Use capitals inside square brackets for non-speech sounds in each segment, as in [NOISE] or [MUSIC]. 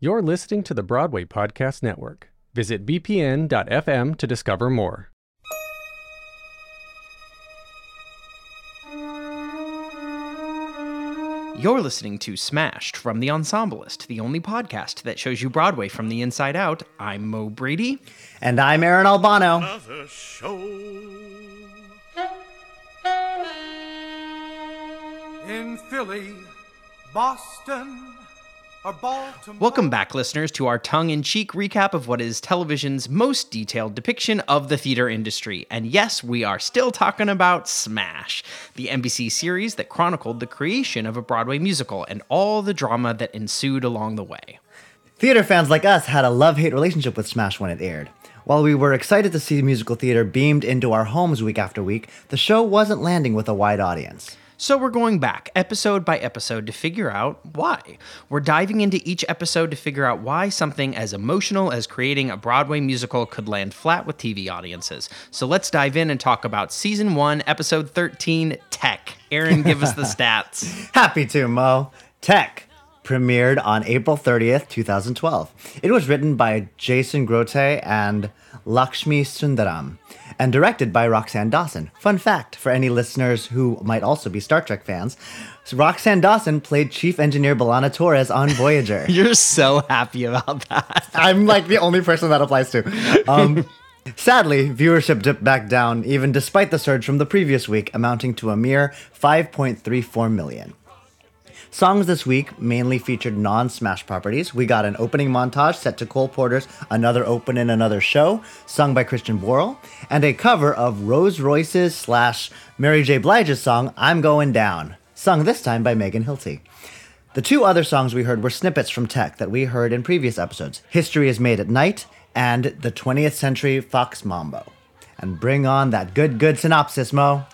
You're listening to the Broadway Podcast Network. Visit bpn.fm to discover more. You're listening to Smashed from The Ensemblist, the only podcast that shows you Broadway from the inside out. I'm Mo Brady. And I'm Aaron Albano. Another show in Philly, Boston, or Baltimore. Welcome back, listeners, to our tongue in cheek recap of what is television's most detailed depiction of the theater industry. And yes, we are still talking about Smash, the NBC series that chronicled the creation of a Broadway musical and all the drama that ensued along the way. Theater fans like us had a love hate relationship with Smash when it aired. While we were excited to see musical theater beamed into our homes week after week, the show wasn't landing with a wide audience. So we're going back episode by episode to figure out why. We're diving into each episode to figure out why something as emotional as creating a Broadway musical could land flat with TV audiences. So let's dive in and talk about season 1, episode 13, Tech. Aaron, give us the [LAUGHS] stats. Happy to, Mo. Tech premiered on April 30th, 2012. It was written by Jason Grote and Lakshmi Sundaram and directed by Roxann Dawson. Fun fact for any listeners who might also be Star Trek fans Roxanne Dawson played Chief Engineer B'Elanna Torres on Voyager. [LAUGHS] You're so happy about that. [LAUGHS] I'm like the only person that applies to. Um, sadly, viewership dipped back down, even despite the surge from the previous week, amounting to a mere 5.34 million. Songs this week mainly featured non Smash properties. We got an opening montage set to Cole Porter's Another Open in Another Show, sung by Christian Borle, and a cover of Rose Royce's slash Mary J. Blige's song I'm Going Down, sung this time by Megan Hilty. The two other songs we heard were snippets from Tech that we heard in previous episodes History is Made at Night and the 20th Century Fox Mambo. And bring on that good, good synopsis, Mo.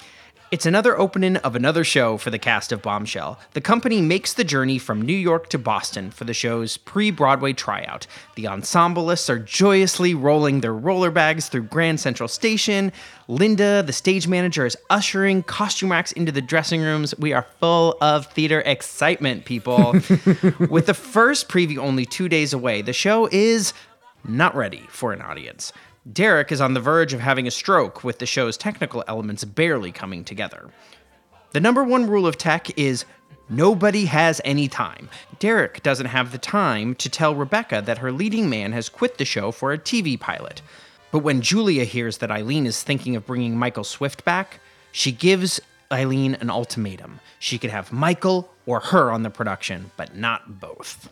It's another opening of another show for the cast of Bombshell. The company makes the journey from New York to Boston for the show's pre Broadway tryout. The ensemblists are joyously rolling their roller bags through Grand Central Station. Linda, the stage manager, is ushering costume acts into the dressing rooms. We are full of theater excitement, people. [LAUGHS] With the first preview only two days away, the show is not ready for an audience. Derek is on the verge of having a stroke, with the show's technical elements barely coming together. The number one rule of tech is nobody has any time. Derek doesn't have the time to tell Rebecca that her leading man has quit the show for a TV pilot. But when Julia hears that Eileen is thinking of bringing Michael Swift back, she gives Eileen an ultimatum. She could have Michael or her on the production, but not both.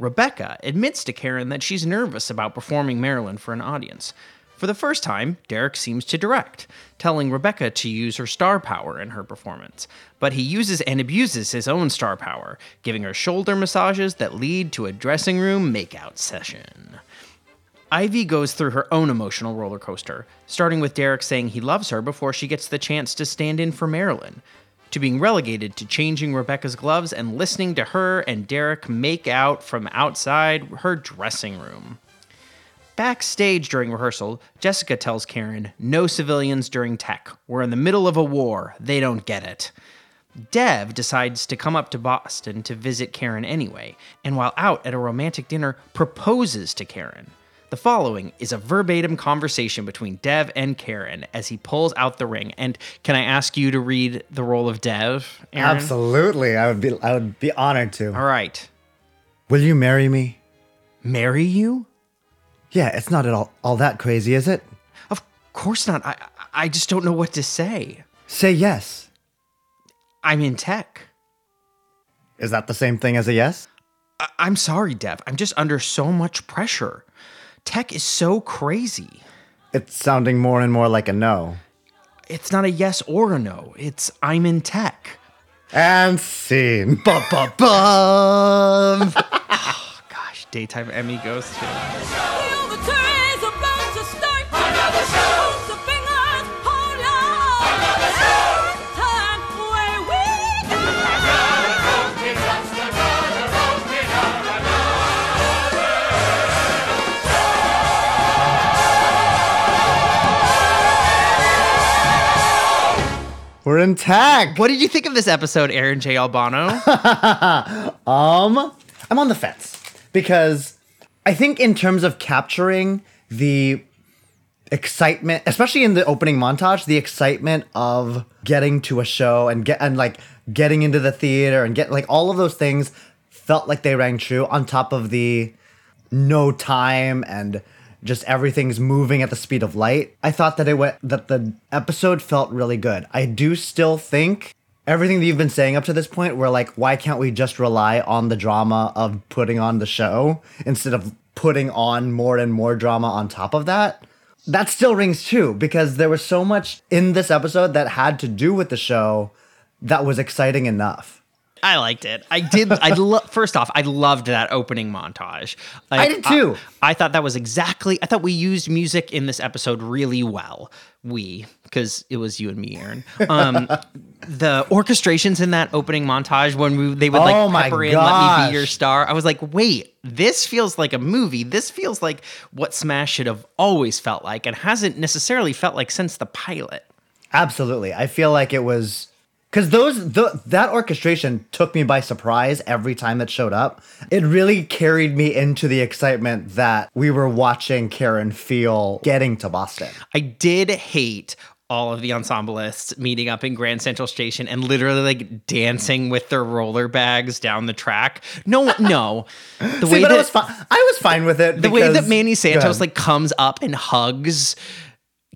Rebecca admits to Karen that she's nervous about performing Marilyn for an audience. For the first time, Derek seems to direct, telling Rebecca to use her star power in her performance. But he uses and abuses his own star power, giving her shoulder massages that lead to a dressing room makeout session. Ivy goes through her own emotional roller coaster, starting with Derek saying he loves her before she gets the chance to stand in for Marilyn to being relegated to changing Rebecca's gloves and listening to her and Derek make out from outside her dressing room. Backstage during rehearsal, Jessica tells Karen, No civilians during tech. We're in the middle of a war. They don't get it. Dev decides to come up to Boston to visit Karen anyway, and while out at a romantic dinner, proposes to Karen. The following is a verbatim conversation between Dev and Karen as he pulls out the ring. And can I ask you to read the role of Dev? Aaron? Absolutely. I would be I would be honored to. All right. Will you marry me? Marry you? Yeah, it's not at all all that crazy, is it? Of course not. I I just don't know what to say. Say yes. I'm in tech. Is that the same thing as a yes? I- I'm sorry, Dev. I'm just under so much pressure. Tech is so crazy. It's sounding more and more like a no. It's not a yes or a no. It's I'm in tech. And scene. Ba-ba-bum. [LAUGHS] oh, gosh, daytime Emmy goes to. We're intact. What did you think of this episode, Aaron J. Albano? [LAUGHS] Um, I'm on the fence. because I think in terms of capturing the excitement, especially in the opening montage, the excitement of getting to a show and get and like getting into the theater and get like all of those things felt like they rang true on top of the no time and just everything's moving at the speed of light. I thought that it went that the episode felt really good. I do still think everything that you've been saying up to this point we're like why can't we just rely on the drama of putting on the show instead of putting on more and more drama on top of that? That still rings true because there was so much in this episode that had to do with the show that was exciting enough. I liked it. I did. I [LAUGHS] lo- first off, I loved that opening montage. Like, I did too. I, I thought that was exactly. I thought we used music in this episode really well. We, because it was you and me, Aaron. Um, [LAUGHS] the orchestrations in that opening montage when we, they would like Oh my pepper in "Let Me. Be Your Star." I was like, wait, this feels like a movie. This feels like what Smash should have always felt like, and hasn't necessarily felt like since the pilot. Absolutely. I feel like it was because those the, that orchestration took me by surprise every time it showed up. It really carried me into the excitement that we were watching Karen feel getting to Boston. I did hate all of the ensemblists meeting up in Grand Central Station and literally like dancing with their roller bags down the track. No, [LAUGHS] no. The See, way that I was fi- I was fine with it. the way that Manny Santos like comes up and hugs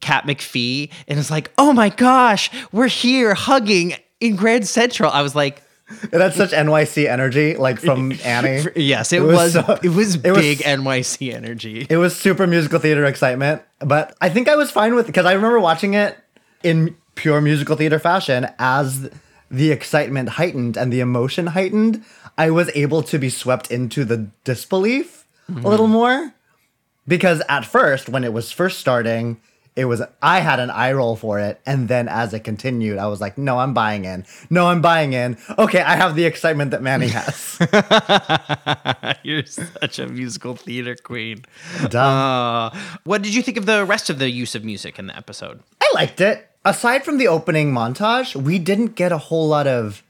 Kat McPhee and is like, "Oh my gosh, we're here hugging in Grand Central." I was like, had such NYC energy, like from Annie. [LAUGHS] "Yes, it, It was. was so- it was it was- big NYC energy." It was super musical theater excitement, but I think I was fine with because I remember watching it in pure musical theater fashion as the excitement heightened and the emotion heightened. I was able to be swept into the disbelief a little mm-hmm. more because at first, when it was first starting, it was I had an eye roll for it, and then as it continued, I was like, "No, I'm buying in. No, I'm buying in. Okay, I have the excitement that Manny [LAUGHS] has." [LAUGHS] You're such a musical theater queen. Done. Uh, what did you think of the rest of the use of music in the episode? I liked it. Aside from the opening montage, we didn't get a whole lot of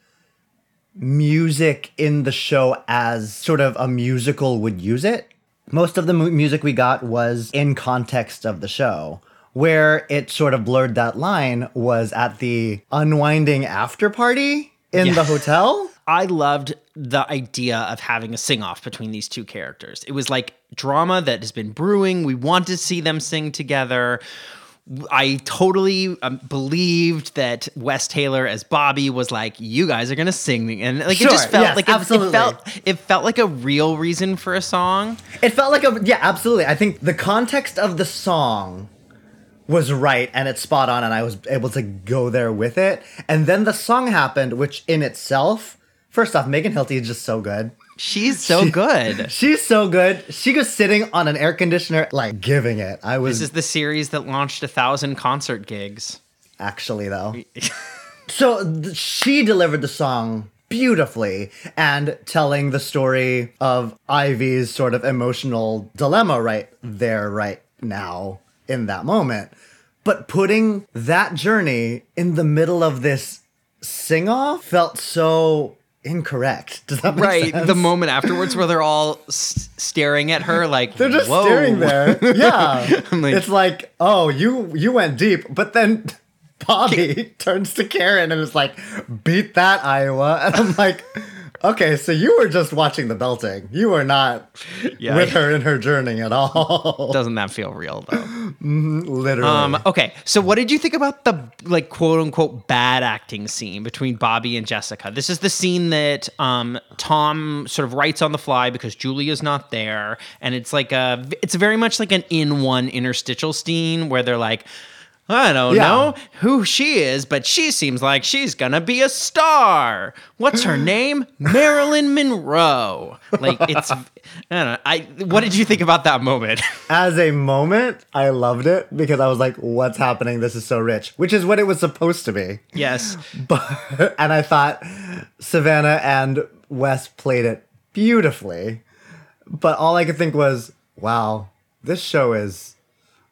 music in the show as sort of a musical would use it. Most of the mu- music we got was in context of the show. Where it sort of blurred that line was at the unwinding after party in Yeah. the hotel. I loved the idea of having a sing off between these two characters. It was like drama that has been brewing. We want to see them sing together. I totally um, believed that Wes Taylor as Bobby was like, "You guys are gonna sing," and like it just felt yes, like it, it felt it felt like a real reason for a song. It felt like a yeah, absolutely. I think the context of the song was right and it's spot on and I was able to go there with it. And then the song happened, which in itself, first off, Megan Hilty is just so good. She's so good. [LAUGHS] She's so good. She was sitting on an air conditioner, like giving it. I was This is the series that launched a thousand concert gigs. actually though. [LAUGHS] so th- she delivered the song beautifully and telling the story of Ivy's sort of emotional dilemma right there, right now, in that moment. But putting that journey in the middle of this sing off felt so incorrect. [LAUGHS] Does that make Right, sense? the moment afterwards where they're all s- staring at her like They're just Whoa. staring there. [LAUGHS] Yeah. like- it's like, oh, you you went deep, but then [LAUGHS] Bobby turns to Karen and is like, beat that Iowa. And I'm like, okay, so you were just watching the belting. You were not Yeah. with her in her journey at all. Doesn't that feel real though? [LAUGHS] Literally. Um, okay, so what did you think about the like quote unquote bad acting scene between Bobby and Jessica? This is the scene that um, Tom sort of writes on the fly because Julia's not there, and it's like a it's very much like an in one interstitial scene where they're like. I don't Yeah. know who she is, but she seems like she's gonna be a star. What's her [GASPS] name? Marilyn Monroe. Like it's, [LAUGHS] I don't know. I what did you think about that moment? [LAUGHS] As a moment, I loved it because I was like, what's happening? This is so rich, which is what it was supposed to be. yes, [LAUGHS] But and I thought Savannah and Wes played it beautifully. But all I could think was, wow, this show is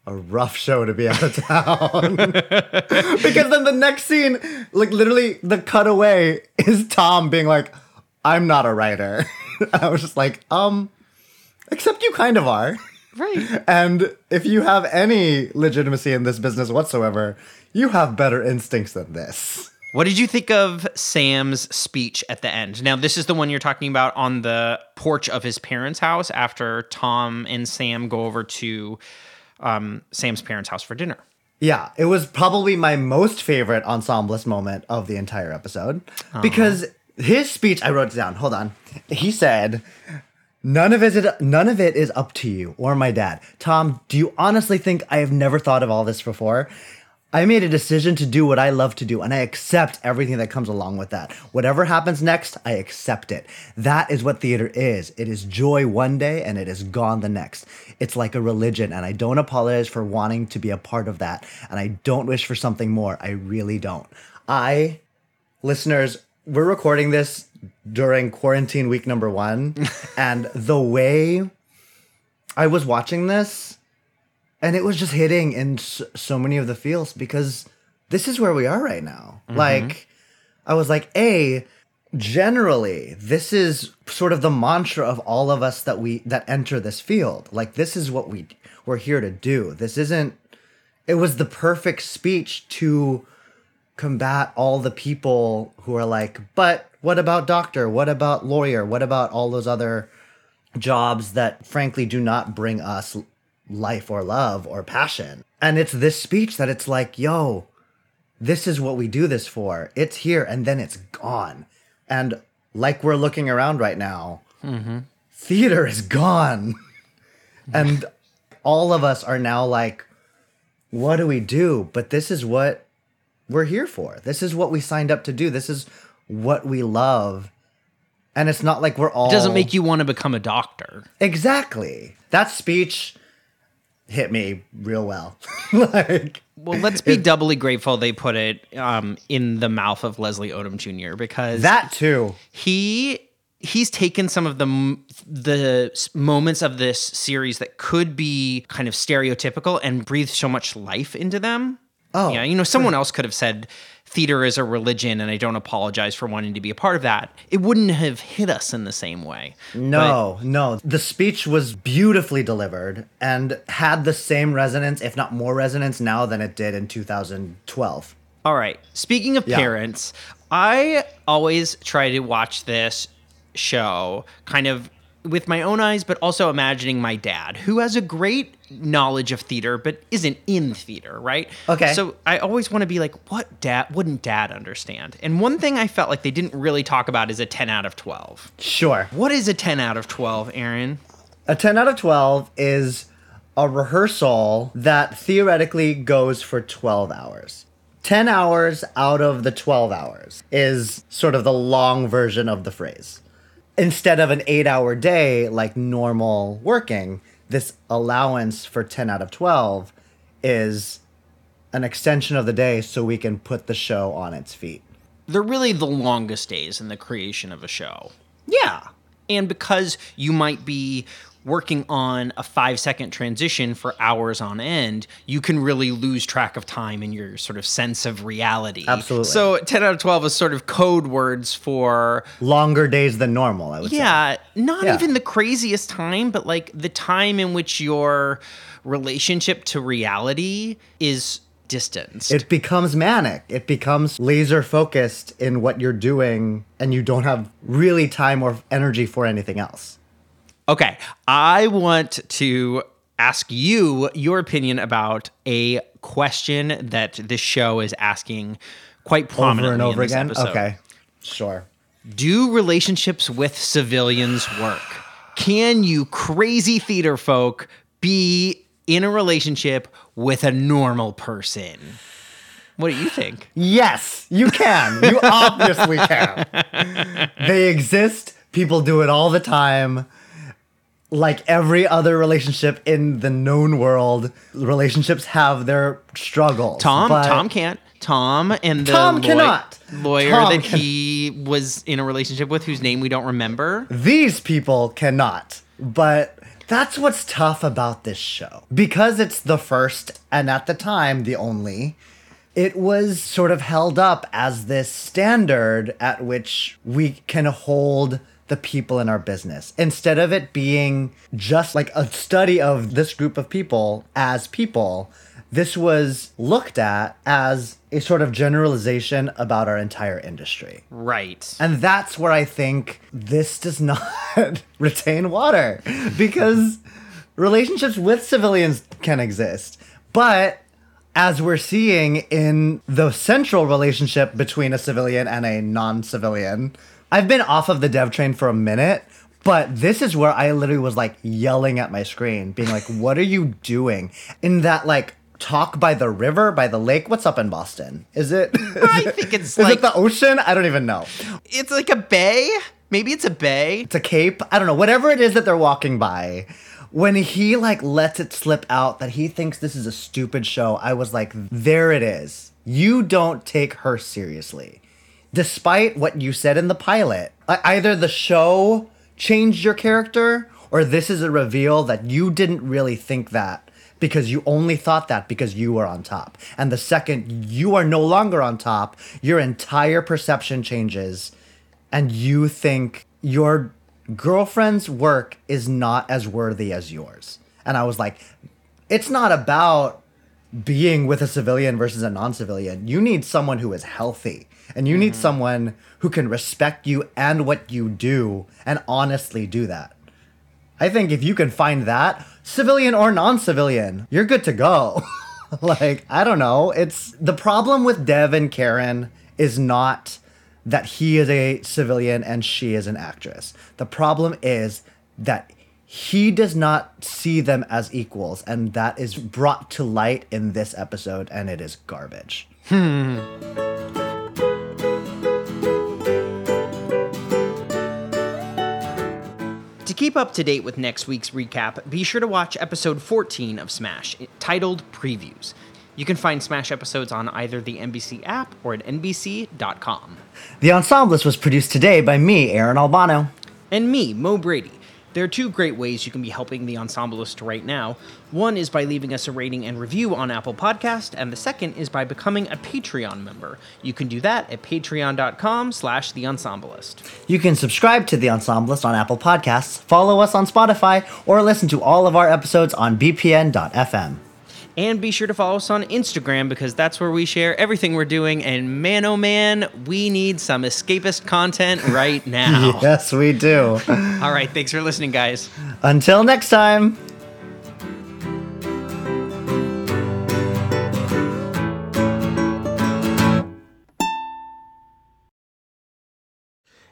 a rough show to be out of town. [LAUGHS] because then the next scene, like literally the cutaway is Tom being like, I'm not a writer. [LAUGHS] I was just like, um, Except you kind of are. Right. [LAUGHS] And if you have any legitimacy in this business whatsoever, you have better instincts than this. What did you think of Sam's speech at the end? Now, this is the one you're talking about on the porch of his parents' house after Tom and Sam go over to um, Sam's parents' house for dinner. Yeah, it was probably my most favorite ensemblist moment of the entire episode because his speech. I wrote it down. Hold on. He said, "None of it. None of it is up to you or my dad." Tom, do you honestly think I have never thought of all this before? I made a decision to do what I love to do, and I accept everything that comes along with that. Whatever happens next, I accept it. That is what theater is. It is joy one day and it is gone the next. It's like a religion, and I don't apologize for wanting to be a part of that. And I don't wish for something more. I really don't. I, listeners, we're recording this during quarantine week number one, [LAUGHS] and the way I was watching this, and it was just hitting in so, so many of the feels because this is where we are right now. Mm-hmm. Like, I was like, A, generally, this is sort of the mantra of all of us that we that enter this field. Like, this is what we we're here to do. This isn't. It was the perfect speech to combat all the people who are like, but what about doctor? What about lawyer? What about all those other jobs that frankly do not bring us life or love or passion? And it's this speech that it's like, yo, this is what we do this for. It's here and then it's gone. And like we're looking around right now, mm-hmm. theater is gone. [LAUGHS] and all of us are now like, what do we do? But this is what we're here for. This is what we signed up to do. This is what we love. And it's not like we're all It doesn't make you want to become a doctor. Exactly. That speech hit me real well. [LAUGHS] like Well, let's be doubly grateful they put it um, in the mouth of Leslie Odom Jr. because that too. he he's taken some of the the moments of this series that could be kind of stereotypical and breathed so much life into them. Oh, yeah, you know, someone else could have said theater is a religion, and I don't apologize for wanting to be a part of that. It wouldn't have hit us in the same way. No, no. The speech was beautifully delivered and had the same resonance, if not more resonance now than it did in 2012. All right. Speaking of Yeah. parents, I always try to watch this show kind of with my own eyes, but also imagining my dad, who has a great knowledge of theater, but isn't in theater, right? Okay. So I always want to be like, what dad wouldn't dad understand? And one thing I felt like they didn't really talk about is a 10 out of 12. Sure. What is a 10 out of 12, Aaron? A 10 out of 12 is a rehearsal that theoretically goes for 12 hours. 10 hours out of the 12 hours is sort of the long version of the phrase. Instead of an eight hour day like normal working, this allowance for 10 out of 12 is an extension of the day so we can put the show on its feet. They're really the longest days in the creation of a show. Yeah. and because you might be working on a five second transition for hours on end, you can really lose track of time and your sort of sense of reality. Absolutely. So 10 out of 12 is sort of code words for, Longer days than normal, I would say. yeah, not Yeah. even the craziest time, but like the time in which your relationship to reality is distanced. it becomes manic. It becomes laser focused in what you're doing, and you don't have really time or energy for anything else. Okay, I want to ask you your opinion about a question that this show is asking quite prominently Over and over again. episode. Okay, sure. Do relationships with civilians work? Can you crazy theater folk be in a relationship with a normal person? What do you think? Yes, you can. You [LAUGHS] obviously can. They exist. People do it all the time. Like every other relationship in the known world, relationships have their struggles. Tom, but- Tom can't. Tom and the Tom law- cannot. lawyer Tom that can- he was in a relationship with, whose name we don't remember. These people cannot. But that's what's tough about this show. Because it's the first, and at the time, the only, it was sort of held up as this standard at which we can hold the people in our business instead of it being just like a study of this group of people as people this was looked at as a sort of generalization about our entire industry Right. and that's where I think this does not [LAUGHS] retain water because relationships with civilians can exist. But as we're seeing in the central relationship between a civilian and a non civilian, I've been off of the dev train for a minute. But this is where I literally was like yelling at my screen, being like, [LAUGHS] what are you doing? In that like talk by the river, by the lake. What's up in Boston? Is it [LAUGHS] I think it's [LAUGHS] Is like it the ocean? I don't even know. it's like a bay. Maybe it's a bay. It's a cape. I don't know. Whatever it is that they're walking by. When he like lets it slip out that he thinks this is a stupid show, I was like, there it is. You don't take her seriously. Despite what you said in the pilot, either the show changed your character or this is a reveal that you didn't really think that because you only thought that because you were on top. And the second you are no longer on top, your entire perception changes and you think your girlfriend's work is not as worthy as yours. And I was like, it's not about being with a civilian versus a non civilian. You need someone who is healthy. And you need mm-hmm. someone who can respect you and what you do and honestly do that. I think if you can find that, civilian or non civilian, you're good to go. [LAUGHS] like, I don't know. It's the problem with Dev and Karen is not that he is a civilian and she is an actress. The problem is that he does not see them as equals, and that is brought to light in this episode, and it is garbage. Hmm. To keep up to date with next week's recap, be sure to watch episode 14 of Smash, titled Previews. You can find Smash episodes on either the NBC app or at NBC.com. The Ensemblist was produced today by me, Aaron Albano. And me, Mo Brady. There are two great ways you can be helping the Ensemblist right now. One is by leaving us a rating and review on Apple Podcast, and the second is by becoming a Patreon member. You can do that at patreon.com slash the Ensemblist. You can subscribe to The Ensemblist on Apple Podcasts, follow us on Spotify, or listen to all of our episodes on bpn.fm. And be sure to follow us on Instagram because that's where we share everything we're doing. And man, oh man, we need some escapist content right [LAUGHS] now. Yes, we do. All right, thanks for listening, guys. Until next time.